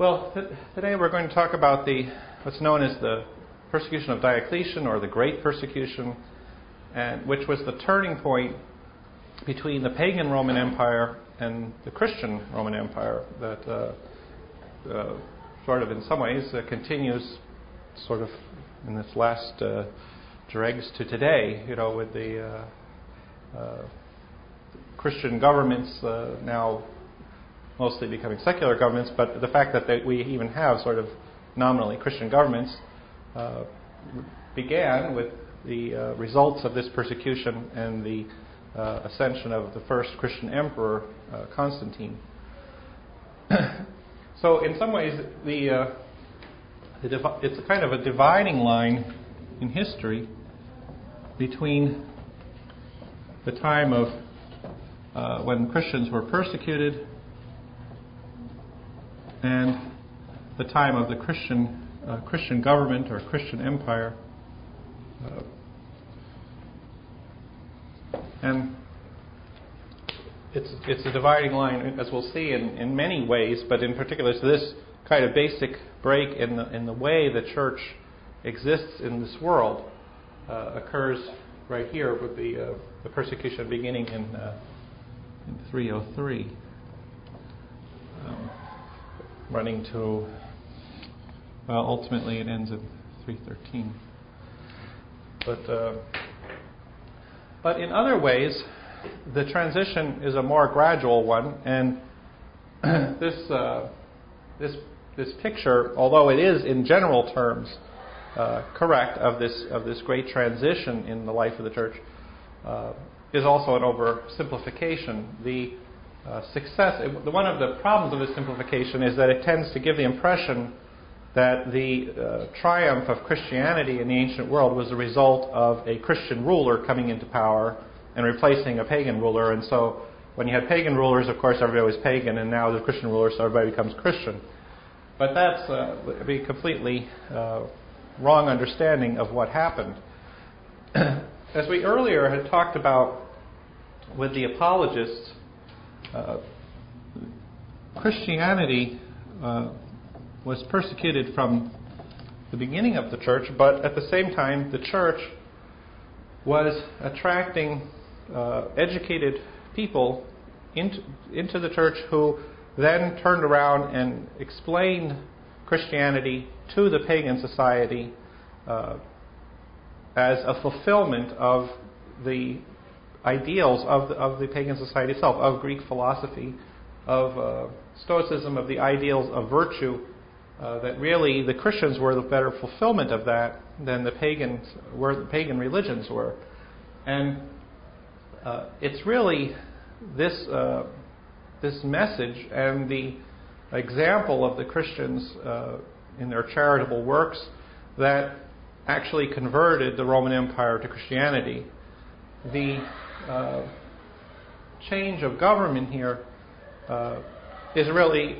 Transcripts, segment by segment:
Well, th- today we're going to talk about the what's known as the persecution of Diocletian or the Great Persecution, and which was the turning point between the pagan Roman Empire and the Christian Roman Empire that uh, uh, sort of in some ways uh, continues sort of in this last uh, dregs to today, you know, with the uh, uh, Christian governments now mostly becoming secular governments, but the fact that they, we even have sort of nominally Christian governments uh, began with the uh, results of this persecution and the uh, ascension of the first Christian emperor, uh, Constantine. so, in some ways, the, uh, the divi- it's a kind of a dividing line in history between the time of uh, when Christians were persecuted and the time of the Christian uh, Christian government or Christian empire. Uh, and it's, it's a dividing line, as we'll see, in, in many ways, but in particular, this kind of basic break in the, in the way the church exists in this world uh, occurs right here with the, uh, the persecution beginning in, uh, in 303 running to, well, ultimately it ends at 313. But, uh, but in other ways, the transition is a more gradual one, and this, uh, this, this picture, although it is in general terms uh, correct of this, of this great transition in the life of the church, uh, is also an oversimplification. The uh, success, one of the problems of this simplification is that it tends to give the impression that the uh, triumph of Christianity in the ancient world was the result of a Christian ruler coming into power and replacing a pagan ruler. And so when you had pagan rulers, of course, everybody was pagan, and now the Christian ruler, so everybody becomes Christian. But that's uh, a completely uh, wrong understanding of what happened. As we earlier had talked about with the apologists, Christianity uh, was persecuted from the beginning of the church, but at the same time, the church was attracting uh, educated people into, into the church who then turned around and explained Christianity to the pagan society uh, as a fulfillment of the ideals of the, of the pagan society itself, of Greek philosophy, of uh, Stoicism, of the ideals of virtue, uh, that really the Christians were the better fulfillment of that than the pagans were the pagan religions were, and uh, it's really this uh, this message and the example of the Christians uh, in their charitable works that actually converted the Roman Empire to Christianity. The uh, change of government here uh, is really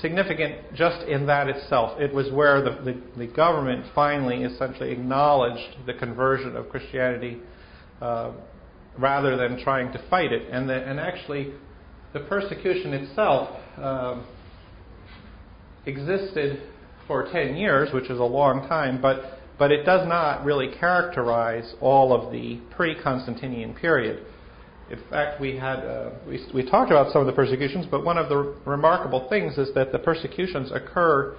significant just in that itself. It was where the, the, the government finally essentially acknowledged the conversion of Christianity uh, rather than trying to fight it. And, the, and actually, the persecution itself uh, existed for 10 years, which is a long time, but but it does not really characterize all of the pre-Constantinian period. In fact, we had uh, we, we talked about some of the persecutions, but one of the remarkable things is that the persecutions occur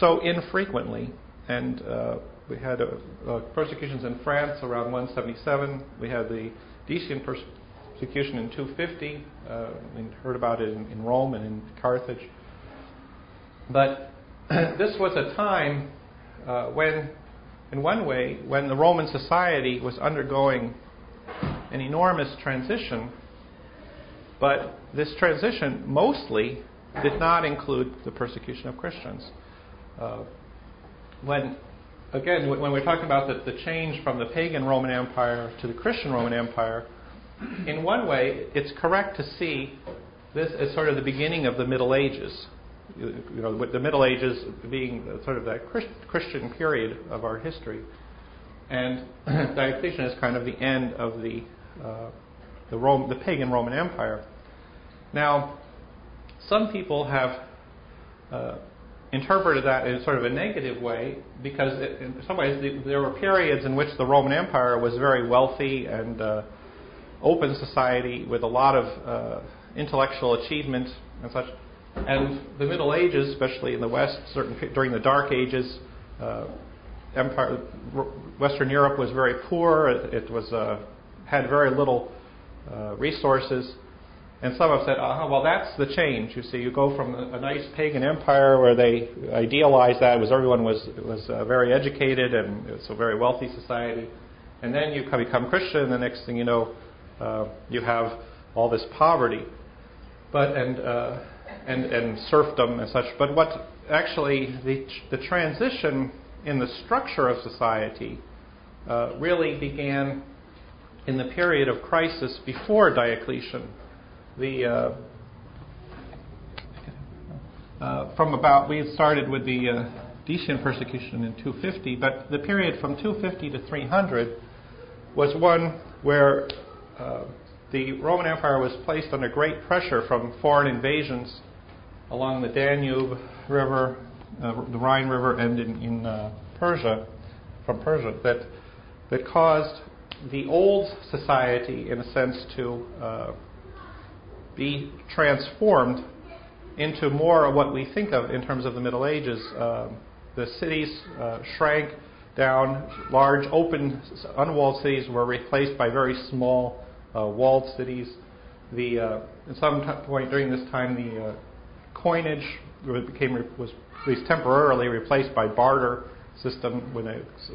so infrequently, and uh, we had uh, uh persecutions in France around 177. We had the Decian persecution in 250. Uh, we heard about it in, in Rome and in Carthage. But this was a time uh, when, in one way, when the Roman society was undergoing an enormous transition, but this transition mostly did not include the persecution of Christians. Uh, when again, when we're talking about the, the, change from the pagan Roman Empire to the Christian Roman Empire, in one way, it's correct to see this as sort of the beginning of the Middle Ages you know, with the Middle Ages being sort of that Christian period of our history, and Diocletian is kind of the end of the uh, the, Rome, the pagan Roman Empire. Now, some people have uh, interpreted that in sort of a negative way because, it, in some ways, the, there were periods in which the Roman Empire was very wealthy and uh, open society with a lot of uh, intellectual achievement and such. And the Middle Ages, especially in the West, certain during the Dark Ages, uh, Empire, Western Europe was very poor. It, it was uh, had very little uh, resources, and some have said, uh well, that's the change. You see, you go from a, a nice pagan empire where they idealized that was everyone was was uh, very educated and it's a very wealthy society, and then you become Christian. And the next thing you know, uh, you have all this poverty, but and uh, and and serfdom and such. But what actually the the transition in the structure of society uh, really began in the period of crisis before Diocletian the uh, uh, from about we started with the uh, Decian persecution in 250, but the period from 250 to 300 was one where uh, the Roman Empire was placed under great pressure from foreign invasions along the Danube River, uh, the Rhine River, and in, in uh, Persia, from Persia, that that caused the old society, in a sense, to be transformed into more of what we think of in terms of the Middle Ages. Uh, the cities uh, shrank down, large, open, unwalled cities were replaced by very small, uh, walled cities. The, uh, at some t- point during this time, the uh, coinage became was at least temporarily replaced by barter system when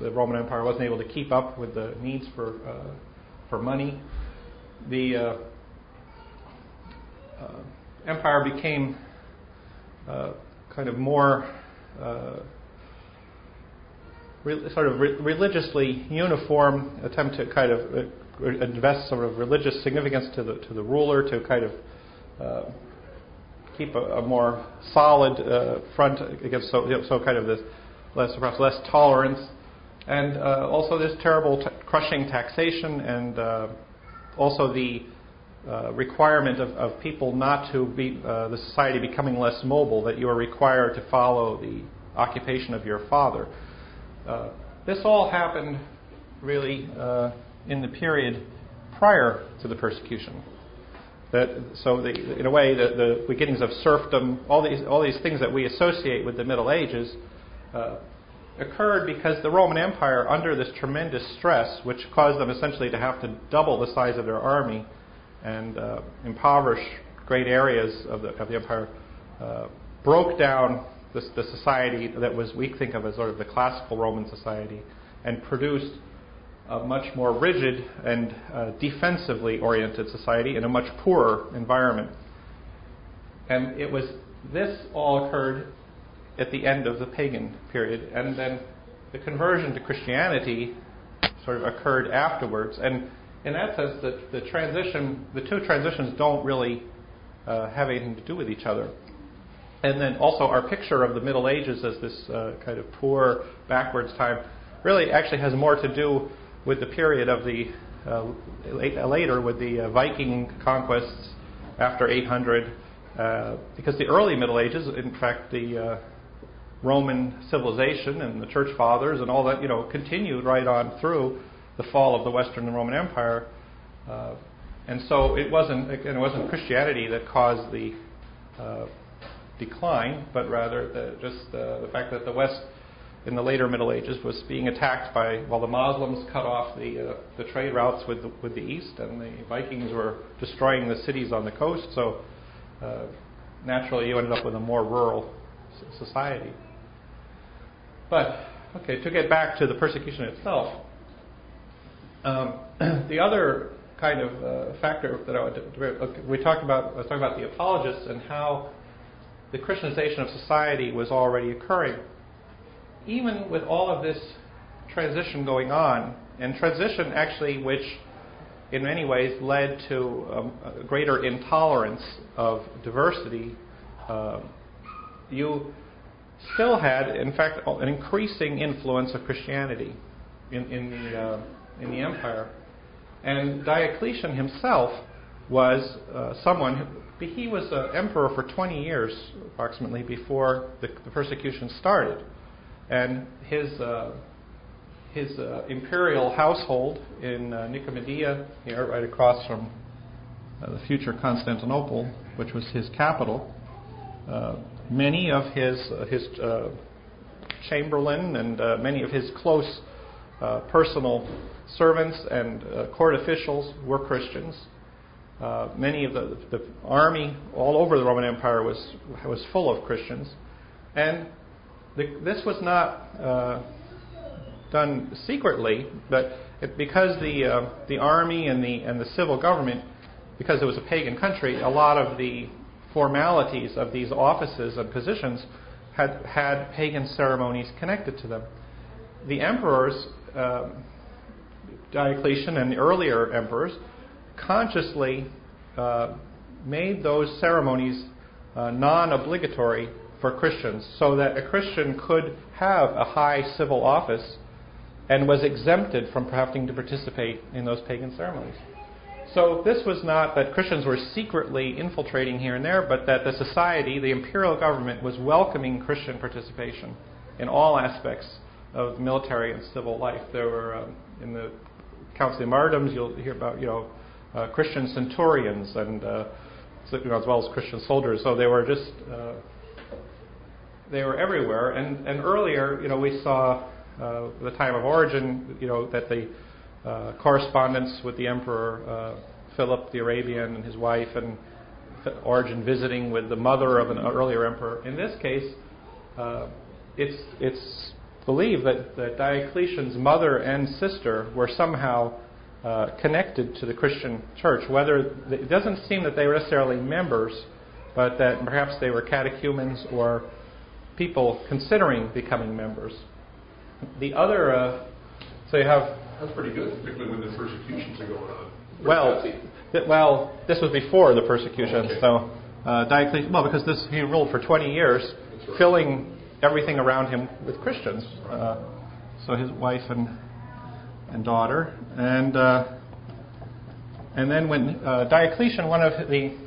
the Roman Empire wasn't able to keep up with the needs for uh, for money. The uh, empire became uh, kind of more uh, re- sort of re- religiously uniform, attempt to kind of invest sort of religious significance to the to the ruler to kind of uh, keep a, a, more solid uh, front against so, so kind of this less perhaps less tolerance, and uh, also this terrible t- crushing taxation and also the uh, requirement of, of, people not to be uh, the society becoming less mobile, that you are required to follow the occupation of your father. Uh, this all happened really uh, in the period prior to the persecution. That, so, the, in a way, the, the, beginnings of serfdom, all these, all these things that we associate with the Middle Ages, uh, occurred because the Roman Empire, under this tremendous stress, which caused them essentially to have to double the size of their army, and uh, impoverish great areas of the, of the empire, uh, broke down the, the society that was we think of as sort of the classical Roman society, and produced a much more rigid and uh, defensively oriented society in a much poorer environment. And it was this all occurred at the end of the pagan period, and then the conversion to Christianity sort of occurred afterwards. And in that sense, the, the transition, the two transitions don't really uh, have anything to do with each other. And then also our picture of the Middle Ages as this uh, kind of poor, backwards time really actually has more to do with the period of the uh, later with the uh, Viking conquests after 800, uh, because the early Middle Ages, in fact, the uh, Roman civilization and the church fathers and all that, you know, continued right on through the fall of the Western Roman Empire. Uh, and so it wasn't, again, it wasn't Christianity that caused the uh, decline, but rather the, just the fact that the West in the later Middle Ages was being attacked by, while the Muslims cut off the, uh, the trade routes with the, with the East, and the Vikings were destroying the cities on the coast. So uh, naturally, you ended up with a more rural society. But okay, to get back to the persecution itself, um, the other kind of uh, factor that I would, we talked about, I was talking about the apologists and how the Christianization of society was already occurring. Even with all of this transition going on, and transition actually which in many ways led to um, a greater intolerance of diversity, uh, you still had, in fact, an increasing influence of Christianity in, in the uh, in the empire. And Diocletian himself was uh, someone he was emperor for 20 years, approximately, before the persecution started. And his, uh, his uh, imperial household in uh, Nicomedia, here, right across from uh, the future Constantinople, which was his capital, uh, many of his, his chamberlain and many of his close personal servants and court officials were Christians. Uh, many of the, the army all over the Roman Empire was was full of Christians, and the, this was not uh, done secretly, but it, because the uh, the army and the and the civil government, because it was a pagan country, a lot of the formalities of these offices and positions had had pagan ceremonies connected to them. The emperors, uh, Diocletian and the earlier emperors, consciously uh, made those ceremonies uh, non obligatory for Christians so that a Christian could have a high civil office and was exempted from having to participate in those pagan ceremonies. So this was not that Christians were secretly infiltrating here and there, but that the society, the imperial government, was welcoming Christian participation in all aspects of military and civil life. There were um, in the Council of Martyrdoms, you'll hear about you know uh, Christian centurions and uh, as well as Christian soldiers. So they were just uh, they were everywhere. And and earlier, you know, we saw uh, the time of Origen, you know, that the uh, correspondence with the emperor uh, Philip the Arabian and his wife, and Origen visiting with the mother of an earlier emperor. In this case, uh, it's it's believed that, that Diocletian's mother and sister were somehow uh, connected to the Christian church. Whether it doesn't seem that they were necessarily members, but that perhaps they were catechumens or people considering becoming members. The other, uh, so you have. That's pretty good, particularly when the persecutions are going on. Well, th- well, this was before the persecution, okay. so uh, Diocletian. Well, because this he ruled for 20 years, right. filling everything around him with Christians. Uh, so his wife and and daughter. And, uh, and then when uh, Diocletian, one of the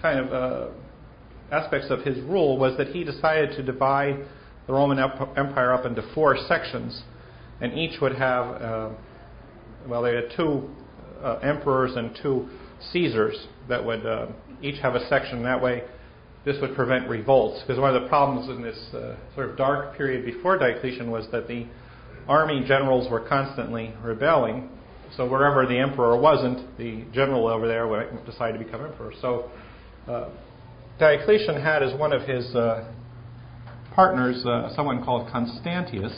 kind of uh, aspects of his rule was that he decided to divide the Roman Empire up into four sections, and each would have, uh, well, they had two uh, emperors and two Caesars that would uh, each have a section. That way, this would prevent revolts. Because one of the problems in this uh, sort of dark period before Diocletian was that the army generals were constantly rebelling. So wherever the emperor wasn't, the general over there would decide to become emperor. So uh, Diocletian had as one of his uh, partners uh, someone called Constantius,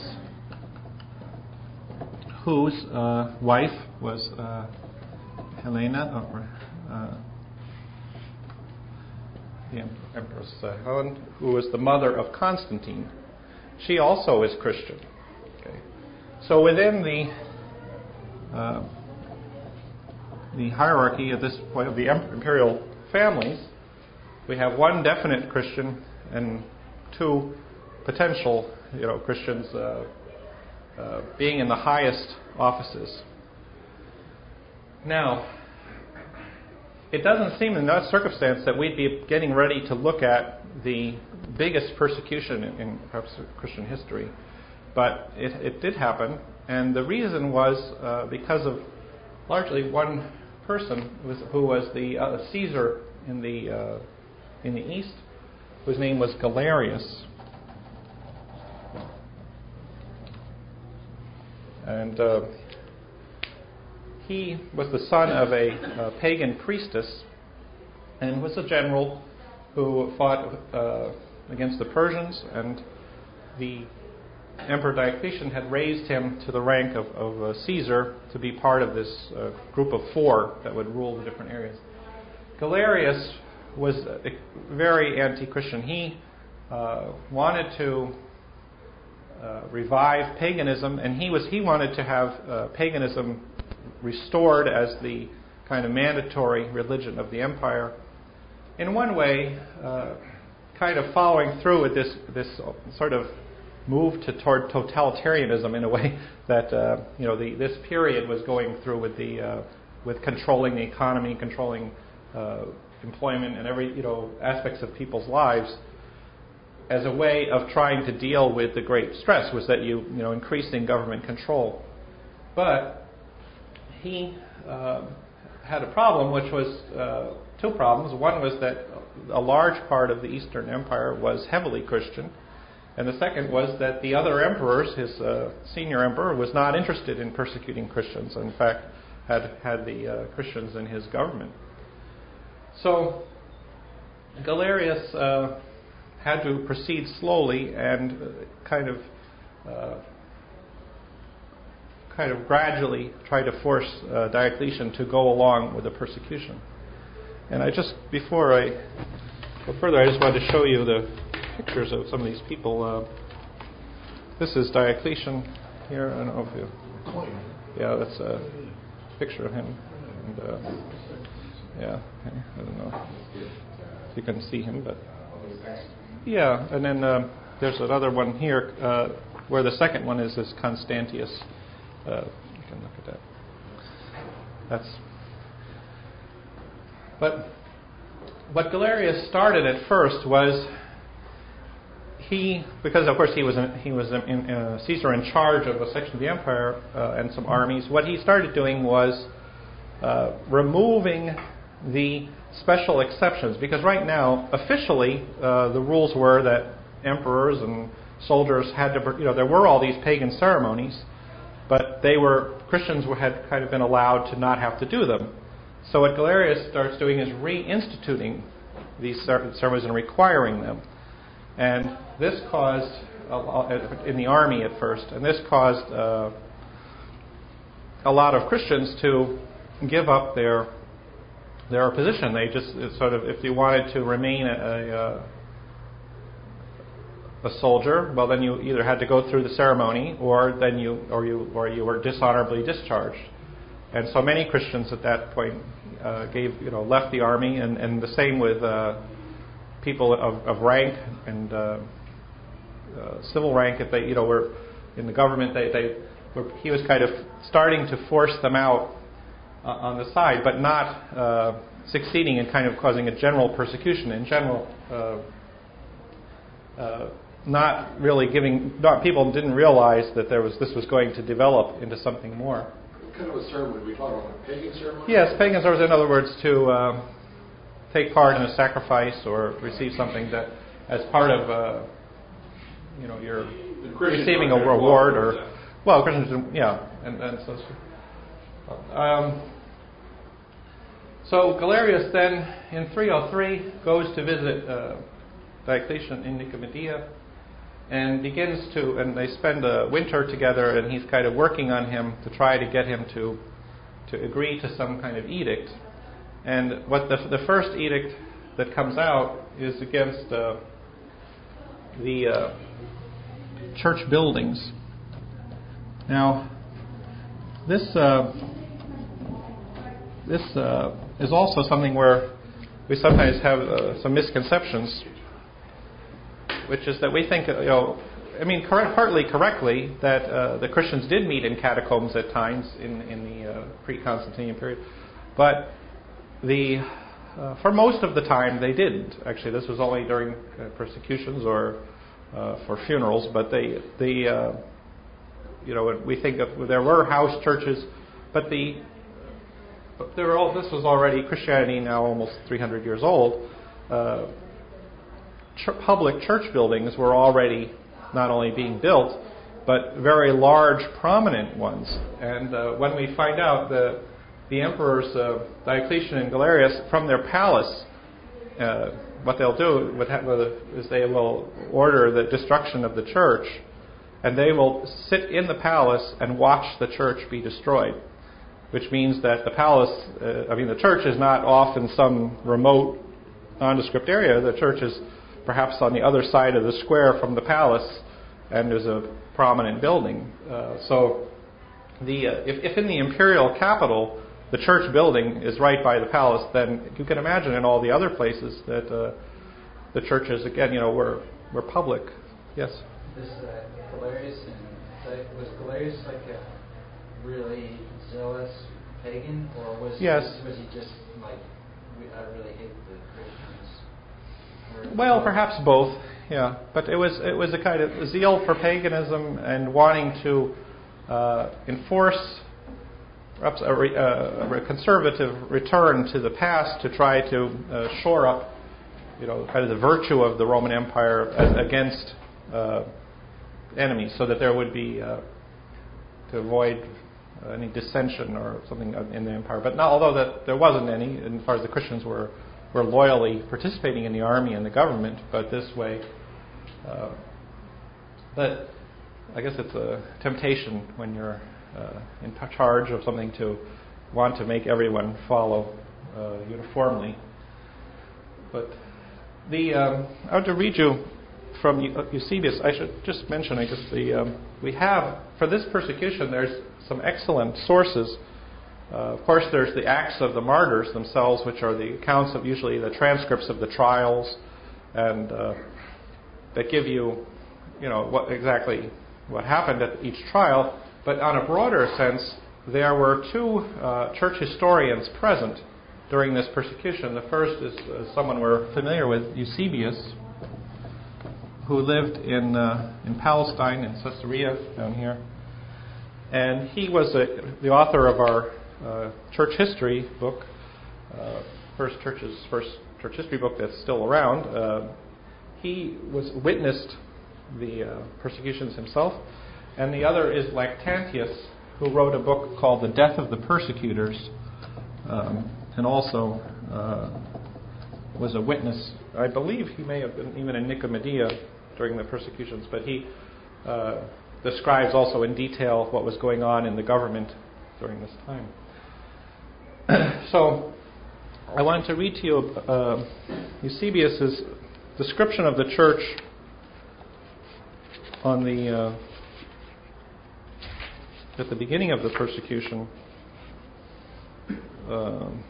whose uh, wife was uh, Helena, or, uh, the Empress Helen, who was the mother of Constantine. She also is Christian. So within the uh, the hierarchy at this point of the imperial families, we have one definite Christian and two potential, you know, Christians uh, uh, being in the highest offices. Now, it doesn't seem in that circumstance that we'd be getting ready to look at the biggest persecution in, in perhaps Christian history. But it, it did happen, and the reason was uh, because of largely one person who was, who was the uh, Caesar in the uh, in the east, whose name was Galerius. And uh, he was the son of a, a, pagan priestess and was a general who fought uh, against the Persians and the Emperor Diocletian had raised him to the rank of, of uh, Caesar to be part of this uh, group of four that would rule the different areas. Galerius was very anti Christian. He uh, wanted to uh, revive paganism, and he, was, he wanted to have uh, paganism restored as the kind of mandatory religion of the empire. In one way, uh, kind of following through with this, this sort of move to, toward totalitarianism in a way that uh, you know the, this period was going through with the uh, with controlling the economy, controlling uh, employment and every you know aspects of people's lives as a way of trying to deal with the great stress was that you you know increasing government control. But he uh, had a problem, which was uh, two problems. One was that a large part of the Eastern Empire was heavily Christian. And the second was that the other emperors, his uh, senior emperor, was not interested in persecuting Christians. In fact, had had the uh, Christians in his government. So Galerius uh, had to proceed slowly and uh, kind of uh, kind of gradually try to force uh, Diocletian to go along with the persecution. And I just before I go further, I just wanted to show you the pictures of some of these people. Uh, this is Diocletian here. I don't know if you. Yeah, that's a picture of him. And, uh, yeah, I don't know if you can see him, but yeah. And then uh, there's another one here uh, where the second one is this Constantius. Uh, you can look at that. That's. But what Galerius started at first was he, because of course he was in, he was in, uh, Caesar in charge of a section of the empire uh, and some armies. What he started doing was uh, removing the special exceptions, because right now officially uh, the rules were that emperors and soldiers had to, you know, there were all these pagan ceremonies, but they were Christians had kind of been allowed to not have to do them. So what Galerius starts doing is reinstituting these ceremonies and requiring them. And this caused, in the army at first, and this caused uh, a lot of Christians to give up their their position. They just sort of, if you wanted to remain a, a, a soldier, well, then you either had to go through the ceremony, or then you, or you, or you were dishonorably discharged. And so many Christians at that point uh, gave, you know, left the army, and, and the same with uh, people of, of rank and uh, uh, civil rank. If they, you know, were in the government, they, they were, he was kind of starting to force them out uh, on the side, but not uh, succeeding in kind of causing a general persecution. In general, not really giving. Not people didn't realize that there was this was going to develop into something more kind of a ceremony? We talk about a pagan ceremony? Yes, pagan ceremony, in other words, to um, take part in a sacrifice or receive something that, as part of, uh, you know, you're receiving a reward or, well, Christians, yeah, and, and so. Um, so Galerius then, in 303, goes to visit uh, Diocletian in Nicomedia and begins to, and they spend a winter together, and he's kind of working on him to try to get him to, to agree to some kind of edict. And what the, the first edict that comes out is against uh, the uh, church buildings. Now, this uh, this uh, is also something where we sometimes have uh, some misconceptions which is that we think, you know, I mean, partly correctly, that uh, the Christians did meet in catacombs at times in, in the uh, pre-Constantinian period, but the uh, for most of the time they didn't. Actually, this was only during uh, persecutions or uh, for funerals. But they, the, uh, you know, we think of there were house churches, but the but there were all, this was already Christianity now almost 300 years old ch- public church buildings were already not only being built, but very large, prominent ones. And uh, when we find out the, the emperors uh, Diocletian and Galerius from their palace, uh, what they'll do is they will order the destruction of the church, and they will sit in the palace and watch the church be destroyed. Which means that the palace, uh, I mean, the church is not off in some remote, nondescript area. The church is perhaps on the other side of the square from the palace, and there's a prominent building. Uh, so, the uh, if, if in the imperial capital the church building is right by the palace, then you can imagine in all the other places that uh, the churches, again, you know, were were public. Yes. This uh, Galerius and was Galerius like a really zealous pagan, or was yes. was he just like I really hate the Christians. Well, perhaps both. Yeah, but it was it was a kind of zeal for paganism and wanting to uh, enforce perhaps a, re, uh, a conservative return to the past to try to uh, shore up, you know, kind of the virtue of the Roman Empire against uh, enemies, so that there would be uh, to avoid any dissension or something in the empire. But not, although that there wasn't any, as far as the Christians were were loyally participating in the army and the government, but this way. Uh, but I guess it's a temptation when you're uh, in charge of something to want to make everyone follow uh, uniformly. But the um, I want to read you from Eusebius. I should just mention, I guess the um, we have for this persecution. There's some excellent sources. Uh, of course, there's the Acts of the Martyrs themselves, which are the accounts of usually the transcripts of the trials, and uh, that give you, you know, what exactly what happened at each trial. But on a broader sense, there were two uh, church historians present during this persecution. The first is uh, someone we're familiar with, Eusebius, who lived in uh, in Palestine in Caesarea down here, and he was a, the author of our uh, church history book, uh, first church's first church history book that's still around. Uh, he was witnessed the uh, persecutions himself, and the other is Lactantius, who wrote a book called The Death of the Persecutors, um, and also uh, was a witness. I believe he may have been even in Nicomedia during the persecutions, but he uh, describes also in detail what was going on in the government during this time. so, I wanted to read to you uh, Eusebius's description of the church on the uh, at the beginning of the persecution. Um,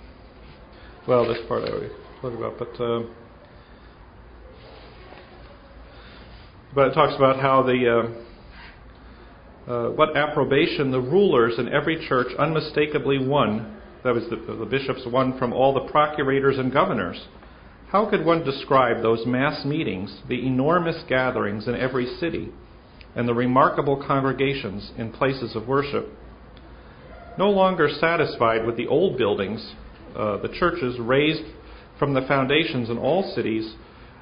well, this part I already spoke about, but uh, but it talks about how the uh, uh, what approbation the rulers in every church unmistakably won. That was the, the bishops won from all the procurators and governors. How could one describe those mass meetings, the enormous gatherings in every city, and the remarkable congregations in places of worship? No longer satisfied with the old buildings, uh, the churches raised from the foundations in all cities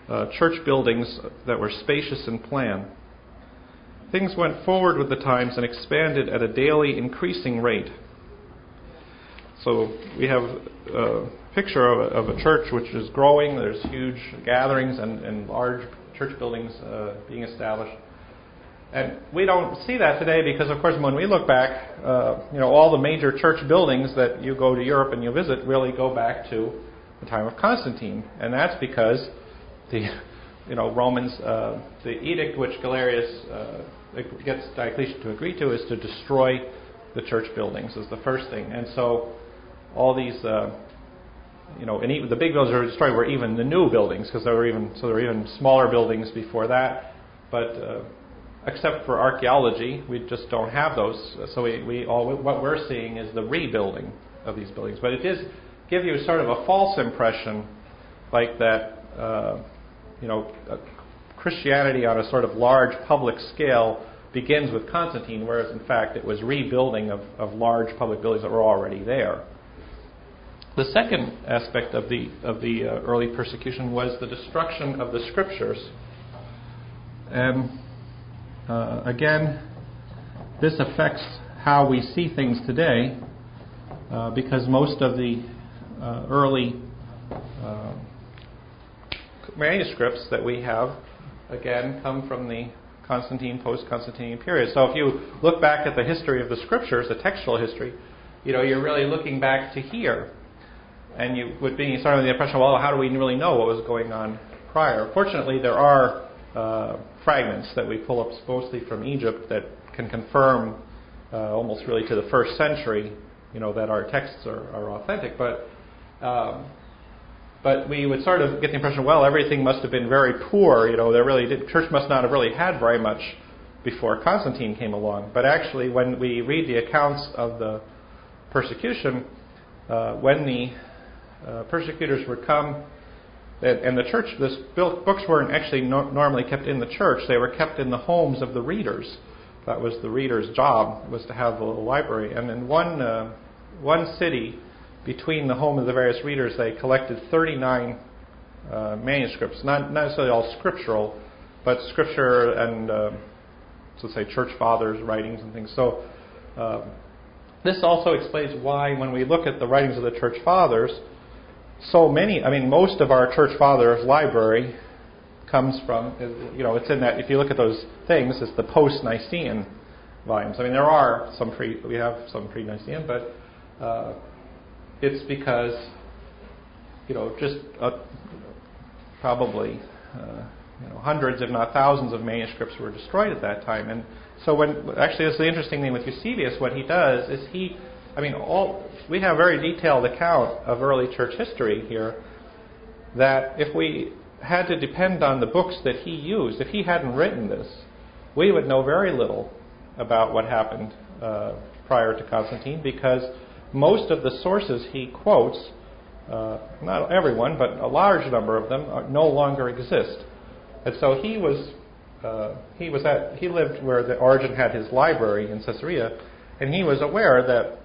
uh, church buildings that were spacious in plan. Things went forward with the times and expanded at a daily increasing rate. So we have a picture of a, of a church which is growing. There's huge gatherings and, and large church buildings uh, being established. And we don't see that today because, of course, when we look back, uh, you know, all the major church buildings that you go to Europe and you visit really go back to the time of Constantine, and that's because the, you know, Romans, uh, the edict which Galerius uh, gets Diocletian to agree to is to destroy the church buildings is the first thing, and so all these, uh, you know, and even the big buildings are destroyed were even the new buildings because there were even so there were even smaller buildings before that, but uh, except for archaeology, we just don't have those. So we, we all what we're seeing is the rebuilding of these buildings. But it does give you sort of a false impression, like that, uh, you know, Christianity on a sort of large public scale begins with Constantine, whereas in fact it was rebuilding of, of large public buildings that were already there. The second aspect of the of the uh, early persecution was the destruction of the scriptures, and uh, again, this affects how we see things today uh, because most of the uh, early uh, manuscripts that we have, again, come from the Constantine, post-Constantine period. So if you look back at the history of the scriptures, the textual history, you know, you're really looking back to here. And you would be sort of the impression, well, how do we really know what was going on prior? Fortunately, there are uh, fragments that we pull up mostly from Egypt that can confirm uh, almost really to the first century, you know, that our texts are, are authentic. But um, but we would sort of get the impression, well, everything must have been very poor. You know, there really did, church must not have really had very much before Constantine came along. But actually, when we read the accounts of the persecution, uh, when the uh, persecutors would come, and, and the church, this books weren't actually no, normally kept in the church; they were kept in the homes of the readers. That was the reader's job was to have a little library. And in one uh, one city, between the home of the various readers, they collected 39 uh, manuscripts, not, not necessarily all scriptural, but scripture and uh, so say church fathers' writings and things. So um, this also explains why, when we look at the writings of the church fathers, so many, I mean, most of our church fathers' library comes from, you know, it's in that, if you look at those things, it's the post Nicene volumes. I mean, there are some pre, we have some pre Nicene, but uh, it's because, you know, just uh, probably, uh, you know, hundreds, if not thousands, of manuscripts were destroyed at that time. And so, when actually, that's the interesting thing with Eusebius. What he does is he, I mean, all we have a very detailed account of early church history here. That if we had to depend on the books that he used, if he hadn't written this, we would know very little about what happened uh, prior to Constantine because most of the sources he quotes, uh, not everyone, but a large number of them, are, no longer exist. And so he was uh, he was at he lived where the Origen had his library in Caesarea, and he was aware that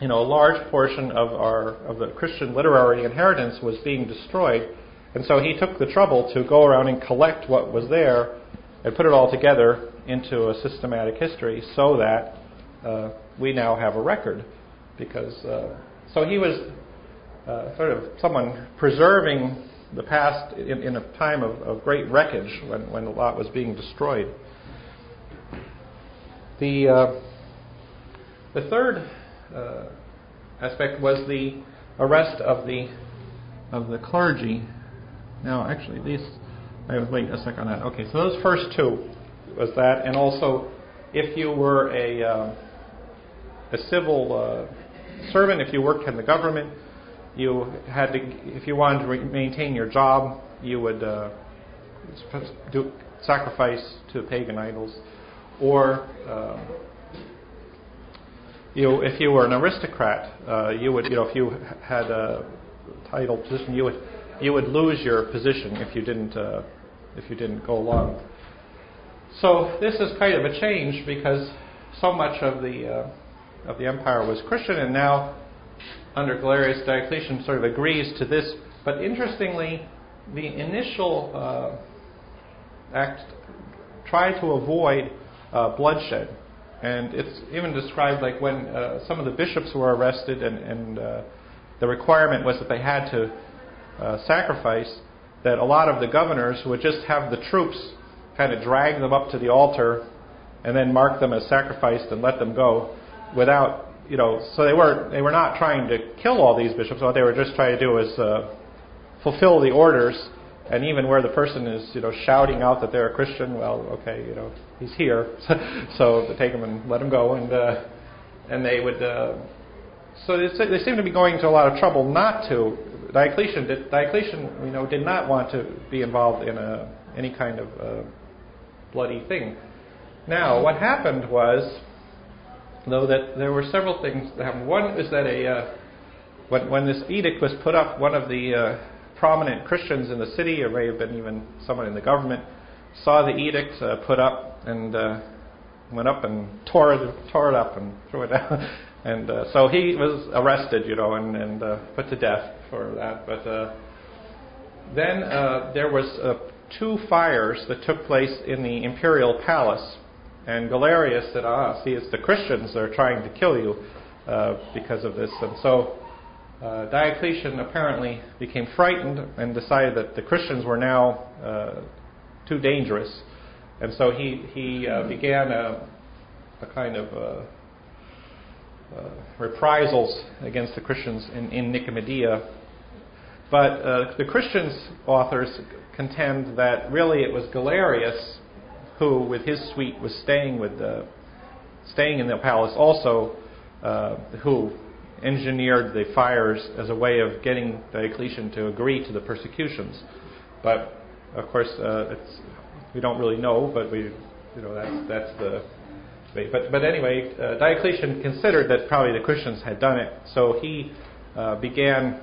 you know a large portion of our of the Christian literary inheritance was being destroyed, and so he took the trouble to go around and collect what was there and put it all together into a systematic history so that uh, we now have a record. Because uh, so he was uh, sort of someone preserving the past in, in a time of, of, great wreckage when, when lot was being destroyed. The, uh, the third uh, aspect was the arrest of the, of the clergy. Now, actually, these, I wait a second on that. Okay, so those first two was that, and also if you were a, uh, a civil uh, servant, if you worked in the government, you had to, if you wanted to re- maintain your job, you would uh, do sacrifice to pagan idols, or uh, you, if you were an aristocrat, uh, you would, you know, if you had a title position, you would, you would lose your position if you didn't, uh, if you didn't go along. So this is kind of a change because so much of the uh, of the empire was Christian, and now under Galerius, Diocletian sort of agrees to this. But interestingly, the initial uh, act tried to avoid uh, bloodshed. And it's even described like when uh, some of the bishops were arrested, and, and uh, the requirement was that they had to uh, sacrifice, that a lot of the governors would just have the troops kind of drag them up to the altar and then mark them as sacrificed and let them go without you know, so they were they were not trying to kill all these bishops. What they were just trying to do was uh, fulfill the orders. And even where the person is, you know, shouting out that they're a Christian, well, okay, you know, he's here, so they take him and let him go, and uh, and they would. Uh, so they, they seem to be going to a lot of trouble not to. Diocletian, did, Diocletian, you know, did not want to be involved in a any kind of uh, bloody thing. Now, what happened was though that there were several things that happened. One is that a uh, when, when this edict was put up, one of the uh, prominent Christians in the city, or may have been even someone in the government, saw the edict uh, put up and uh, went up and tore it, tore it up and threw it down. and uh, so he was arrested, you know, and, and uh, put to death for that. But uh, then uh, there was uh, two fires that took place in the imperial palace and Galerius said, Ah, see, it's the Christians that are trying to kill you uh, because of this. And so uh, Diocletian apparently became frightened and decided that the Christians were now uh, too dangerous. And so he, he uh, began a, a, kind of uh, uh, reprisals against the Christians in, in Nicomedia. But the Christians' authors contend that really it was Galerius who, with his suite, was staying with the, staying in the palace, also uh, who engineered the fires as a way of getting Diocletian to agree to the persecutions. But of course, uh, we don't really know, but we, you know, that's that's the. But but anyway, uh, Diocletian considered that probably the Christians had done it, so he uh, began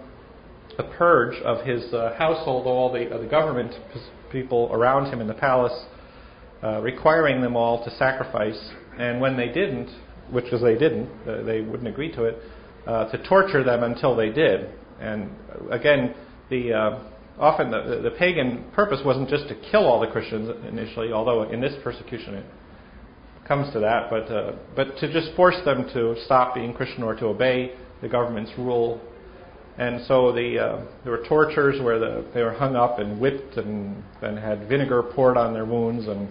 a purge of his uh, household, all the, uh, the government people around him in the palace, uh, requiring them all to sacrifice. And when they didn't, which was they didn't, uh, they wouldn't agree to it, uh, to torture them until they did. And again, the uh, often the, the pagan purpose wasn't just to kill all the Christians initially, although in this persecution it comes to that, but uh, but to just force them to stop being Christian or to obey the government's rule. And so the uh, there were tortures where the, they were hung up and whipped and then had vinegar poured on their wounds and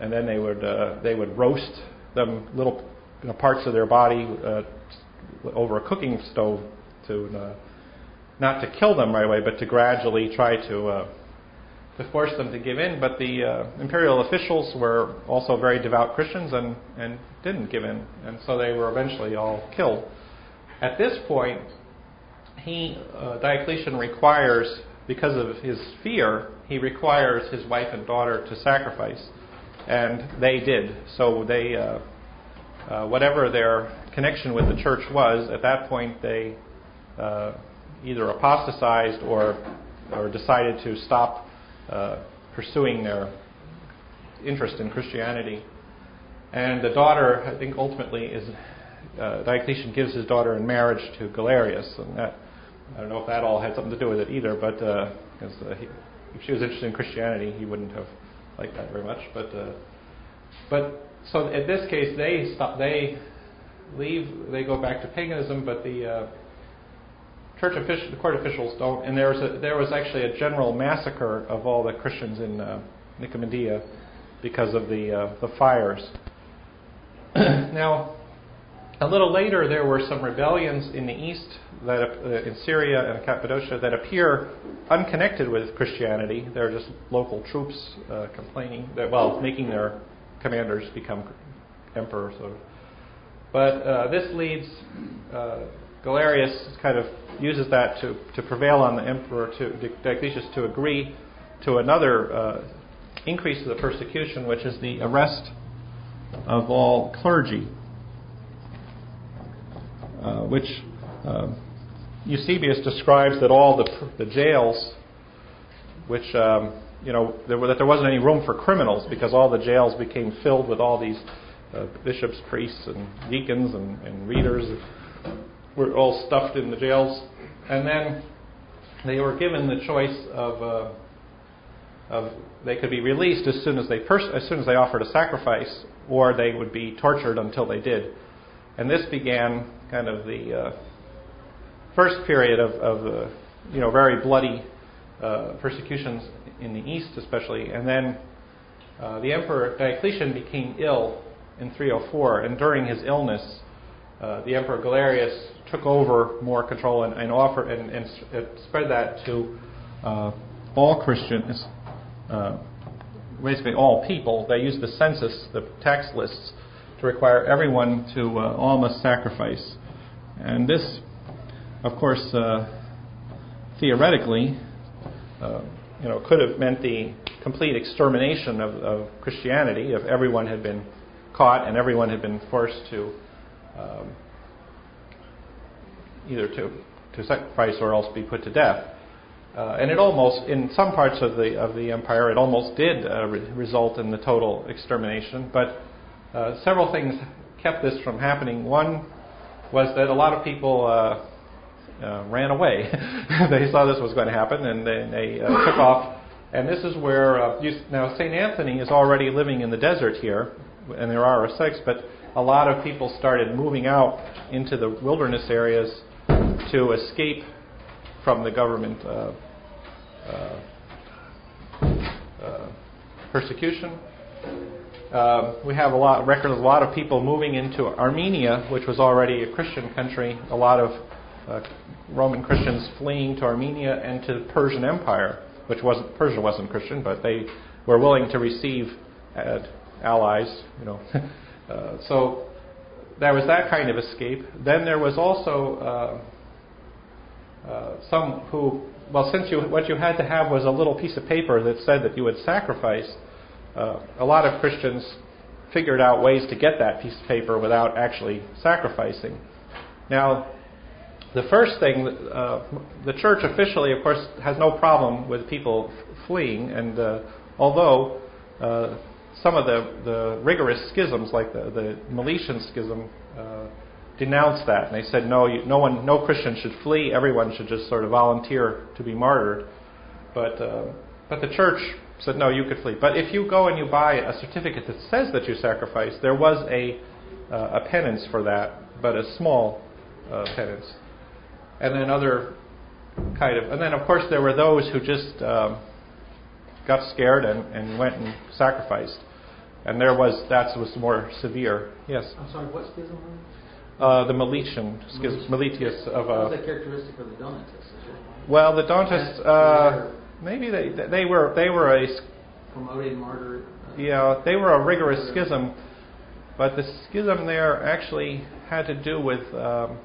and then they would uh, they would roast them little you know, parts of their body uh, over a cooking stove to uh, not to kill them right away, but to gradually try to uh, to force them to give in. But the uh, imperial officials were also very devout Christians and and didn't give in, and so they were eventually all killed. At this point, he uh, Diocletian requires, because of his fear, he requires his wife and daughter to sacrifice, and they did. So they. Uh, uh, whatever their connection with the church was, at that point they uh, either apostatized or, or decided to stop uh, pursuing their interest in Christianity. And the daughter, I think, ultimately is uh, Diocletian gives his daughter in marriage to Galerius, and that I don't know if that all had something to do with it either, but because uh, uh, if she was interested in Christianity, he wouldn't have liked that very much. But uh, but so in this case, they stop, they leave, they go back to paganism, but the uh, church official, the court officials don't. And there was a, there was actually a general massacre of all the Christians in uh, Nicomedia because of the uh, the fires. now, a little later, there were some rebellions in the east that uh, in Syria and Cappadocia that appear unconnected with Christianity. They're just local troops uh, complaining that, well, making their commanders become emperors. But uh, this leads uh, Galerius kind of uses that to, to prevail on the emperor to Diocletius to agree to another uh, increase of the persecution, which is the arrest of all clergy, uh, which uh, Eusebius describes that all the, the jails, which um, you know there, that there wasn't any room for criminals because all the jails became filled with all these uh, bishops, priests, and deacons and, and readers were all stuffed in the jails, and then they were given the choice of uh, of they could be released as soon as they pers- as soon as they offered a sacrifice, or they would be tortured until they did. And this began kind of the uh, first period of, of the you know very bloody uh, persecutions in the east, especially. And then uh, the emperor Diocletian became ill in 304, and during his illness, uh, the emperor Galerius took over more control and, and offered and, and, spread that to uh, all Christians, uh, basically all people. They used the census, the tax lists, require everyone to uh, all must sacrifice. And this, of course, uh, theoretically, uh, you know, could have meant the complete extermination of, of, Christianity if everyone had been caught and everyone had been forced to um, either to, to sacrifice or else be put to death. Uh, and it almost, in some parts of the of the empire, it almost did uh, re- result in the total extermination. But uh, several things kept this from happening. One was that a lot of people uh, uh, ran away. they saw this was going to happen, and they, they uh, took off. And this is where you, now Saint Anthony is already living in the desert here, and there are ascetics, but a lot of people started moving out into the wilderness areas to escape from the government uh, uh, uh, persecution. Um, we have a lot of a lot of people moving into Armenia, which was already a Christian country. A lot of uh, Roman Christians fleeing to Armenia and to the Persian Empire, which wasn't Persia wasn't Christian, but they were willing to receive uh, allies. You know, uh, so there was that kind of escape. Then there was also uh, some who, well, since you, what you had to have was a little piece of paper that said that you would sacrifice, uh, a lot of Christians figured out ways to get that piece of paper without actually sacrificing. Now, the first thing, uh, the church officially, of course, has no problem with people fleeing, and uh, although uh, some of the, the rigorous schisms, like the, the Meletian schism, uh, denounced that, and they said no, you, no one, no Christian should flee. Everyone should just sort of volunteer to be martyred. But uh, but the church said no, you could flee. But if you go and you buy a certificate that says that you sacrificed, there was a uh, a penance for that, but a small uh, penance. And then other kind of, and then of course there were those who just um, got scared and, and went and sacrificed. And there was that was more severe. Yes. I'm sorry, what schism? Uh, the Meletian, schism, Meletius of. What was Uh, that characteristic of the Donatists? well, the Donatists, uh, maybe they they were they were a promoted martyr. uh, yeah they were a rigorous schism, but the schism there actually had to do with. Um,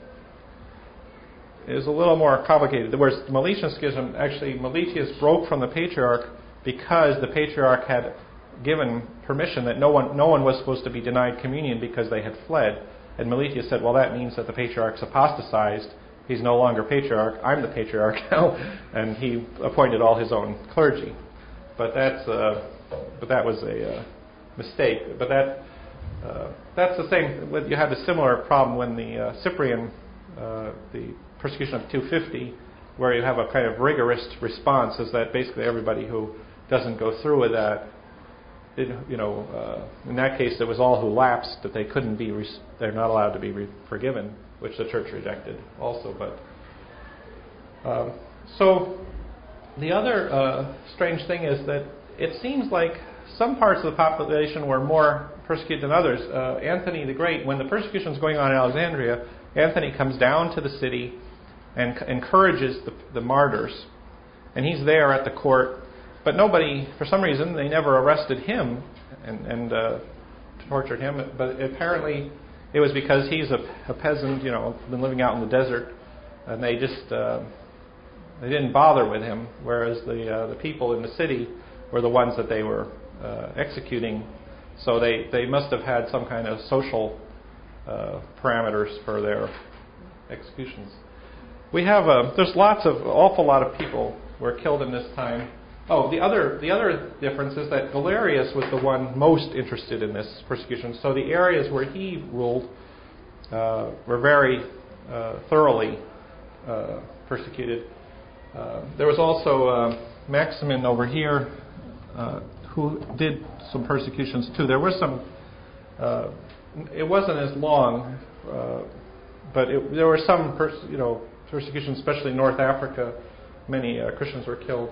it was a little more complicated. Whereas the Meletian schism, actually, Meletius broke from the patriarch because the patriarch had given permission that no one, no one was supposed to be denied communion because they had fled. And Meletius said, well, that means that the patriarch's apostatized. He's no longer patriarch. I'm the patriarch now. And he appointed all his own clergy. But that's, uh, but that was a uh, mistake. But that, uh, that's the same. You had a similar problem when the uh, Cyprian, uh, the persecution of 250, where you have a kind of rigorous response, is that basically everybody who doesn't go through with that, it, you know, uh, in that case it was all who lapsed that they couldn't be, they're not allowed to be re- forgiven, which the church rejected also. But um, so the other uh, strange thing is that it seems like some parts of the population were more persecuted than others. Uh, Anthony the Great, when the persecution is going on in Alexandria, Anthony comes down to the city and c- encourages the, the martyrs, and he's there at the court. But nobody, for some reason, they never arrested him and, and uh, tortured him. But apparently, it was because he's a, a peasant, you know, been living out in the desert, and they just uh, they didn't bother with him. Whereas the uh, the people in the city were the ones that they were uh, executing. So they they must have had some kind of social uh, parameters for their executions. We have a, there's lots of awful lot of people were killed in this time. Oh, the other the other difference is that Galerius was the one most interested in this persecution. So the areas where he ruled uh, were very uh, thoroughly uh, persecuted. Uh, there was also uh, Maximin over here uh, who did some persecutions too. There were some. It wasn't as long, but it, there were some, pers- you know, persecutions, especially in North Africa. Many Christians were killed.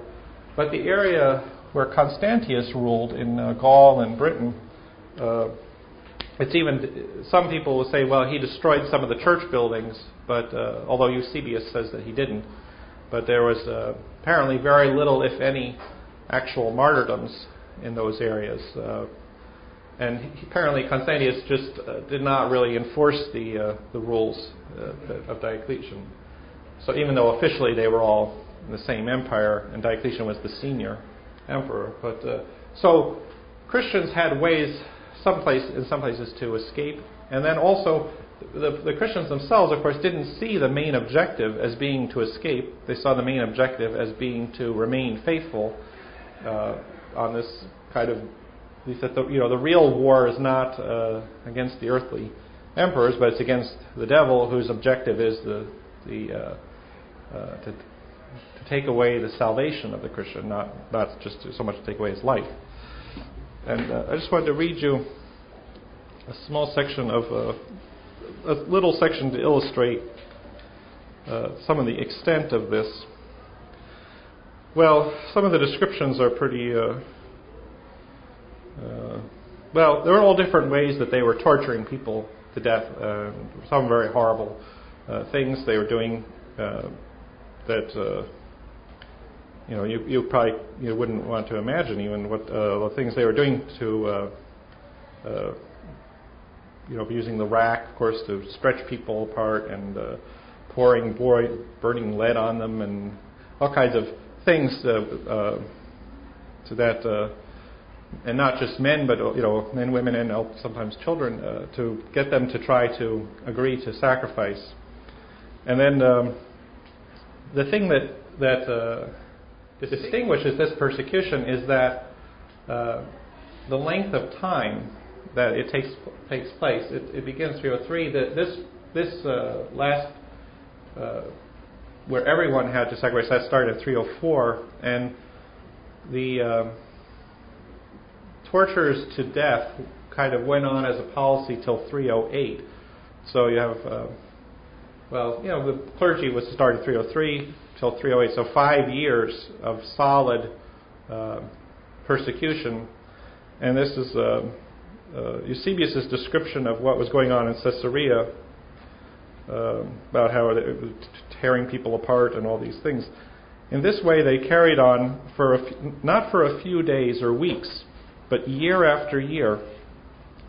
But the area where Constantius ruled in uh, Gaul and Britain, uh, it's even some people will say, well, he destroyed some of the church buildings, but uh, although Eusebius says that he didn't, but there was uh, apparently very little, if any, actual martyrdoms in those areas. Uh, and apparently Constantius just uh, did not really enforce the the rules of Diocletian. So even though officially they were all in the same empire, and Diocletian was the senior emperor, but uh, so Christians had ways, some place in some places, to escape, and then also the, the Christians themselves, of course, didn't see the main objective as being to escape. They saw the main objective as being to remain faithful uh, on this kind of. He said, the, you know, the real war is not uh, against the earthly emperors, but it's against the devil, whose objective is the the uh, uh, to, take away the salvation of the Christian, not not just so much to take away his life. And uh, I just wanted to read you a small section of uh, a little section to illustrate uh, some of the extent of this. Well, some of the descriptions are pretty. Uh, uh, well, there were all different ways that they were torturing people to death. Some very horrible uh, things they were doing that you know you, you probably you wouldn't want to imagine even what uh, the things they were doing to uh, uh, you know using the rack, of course, to stretch people apart and uh, pouring boy, burning lead on them and all kinds of things uh, uh, to that. Uh, and not just men, but you know, men, women, and sometimes children, uh, to get them to try to agree to sacrifice. and then um, the thing that that uh, distinguishes this persecution is that uh, the length of time that it takes takes place. It, it begins 303. That this this uh, last uh, where everyone had to sacrifice that started at 304, and the uh, tortures to death kind of went on as a policy till 308. So you have, uh, well, you know, the clergy was started 303 till 308, so five years of solid uh, persecution. And this is uh, uh, Eusebius' description of what was going on in Caesarea uh, about how it was tearing people apart and all these things. In this way, they carried on for not for a few days or weeks, but year after year.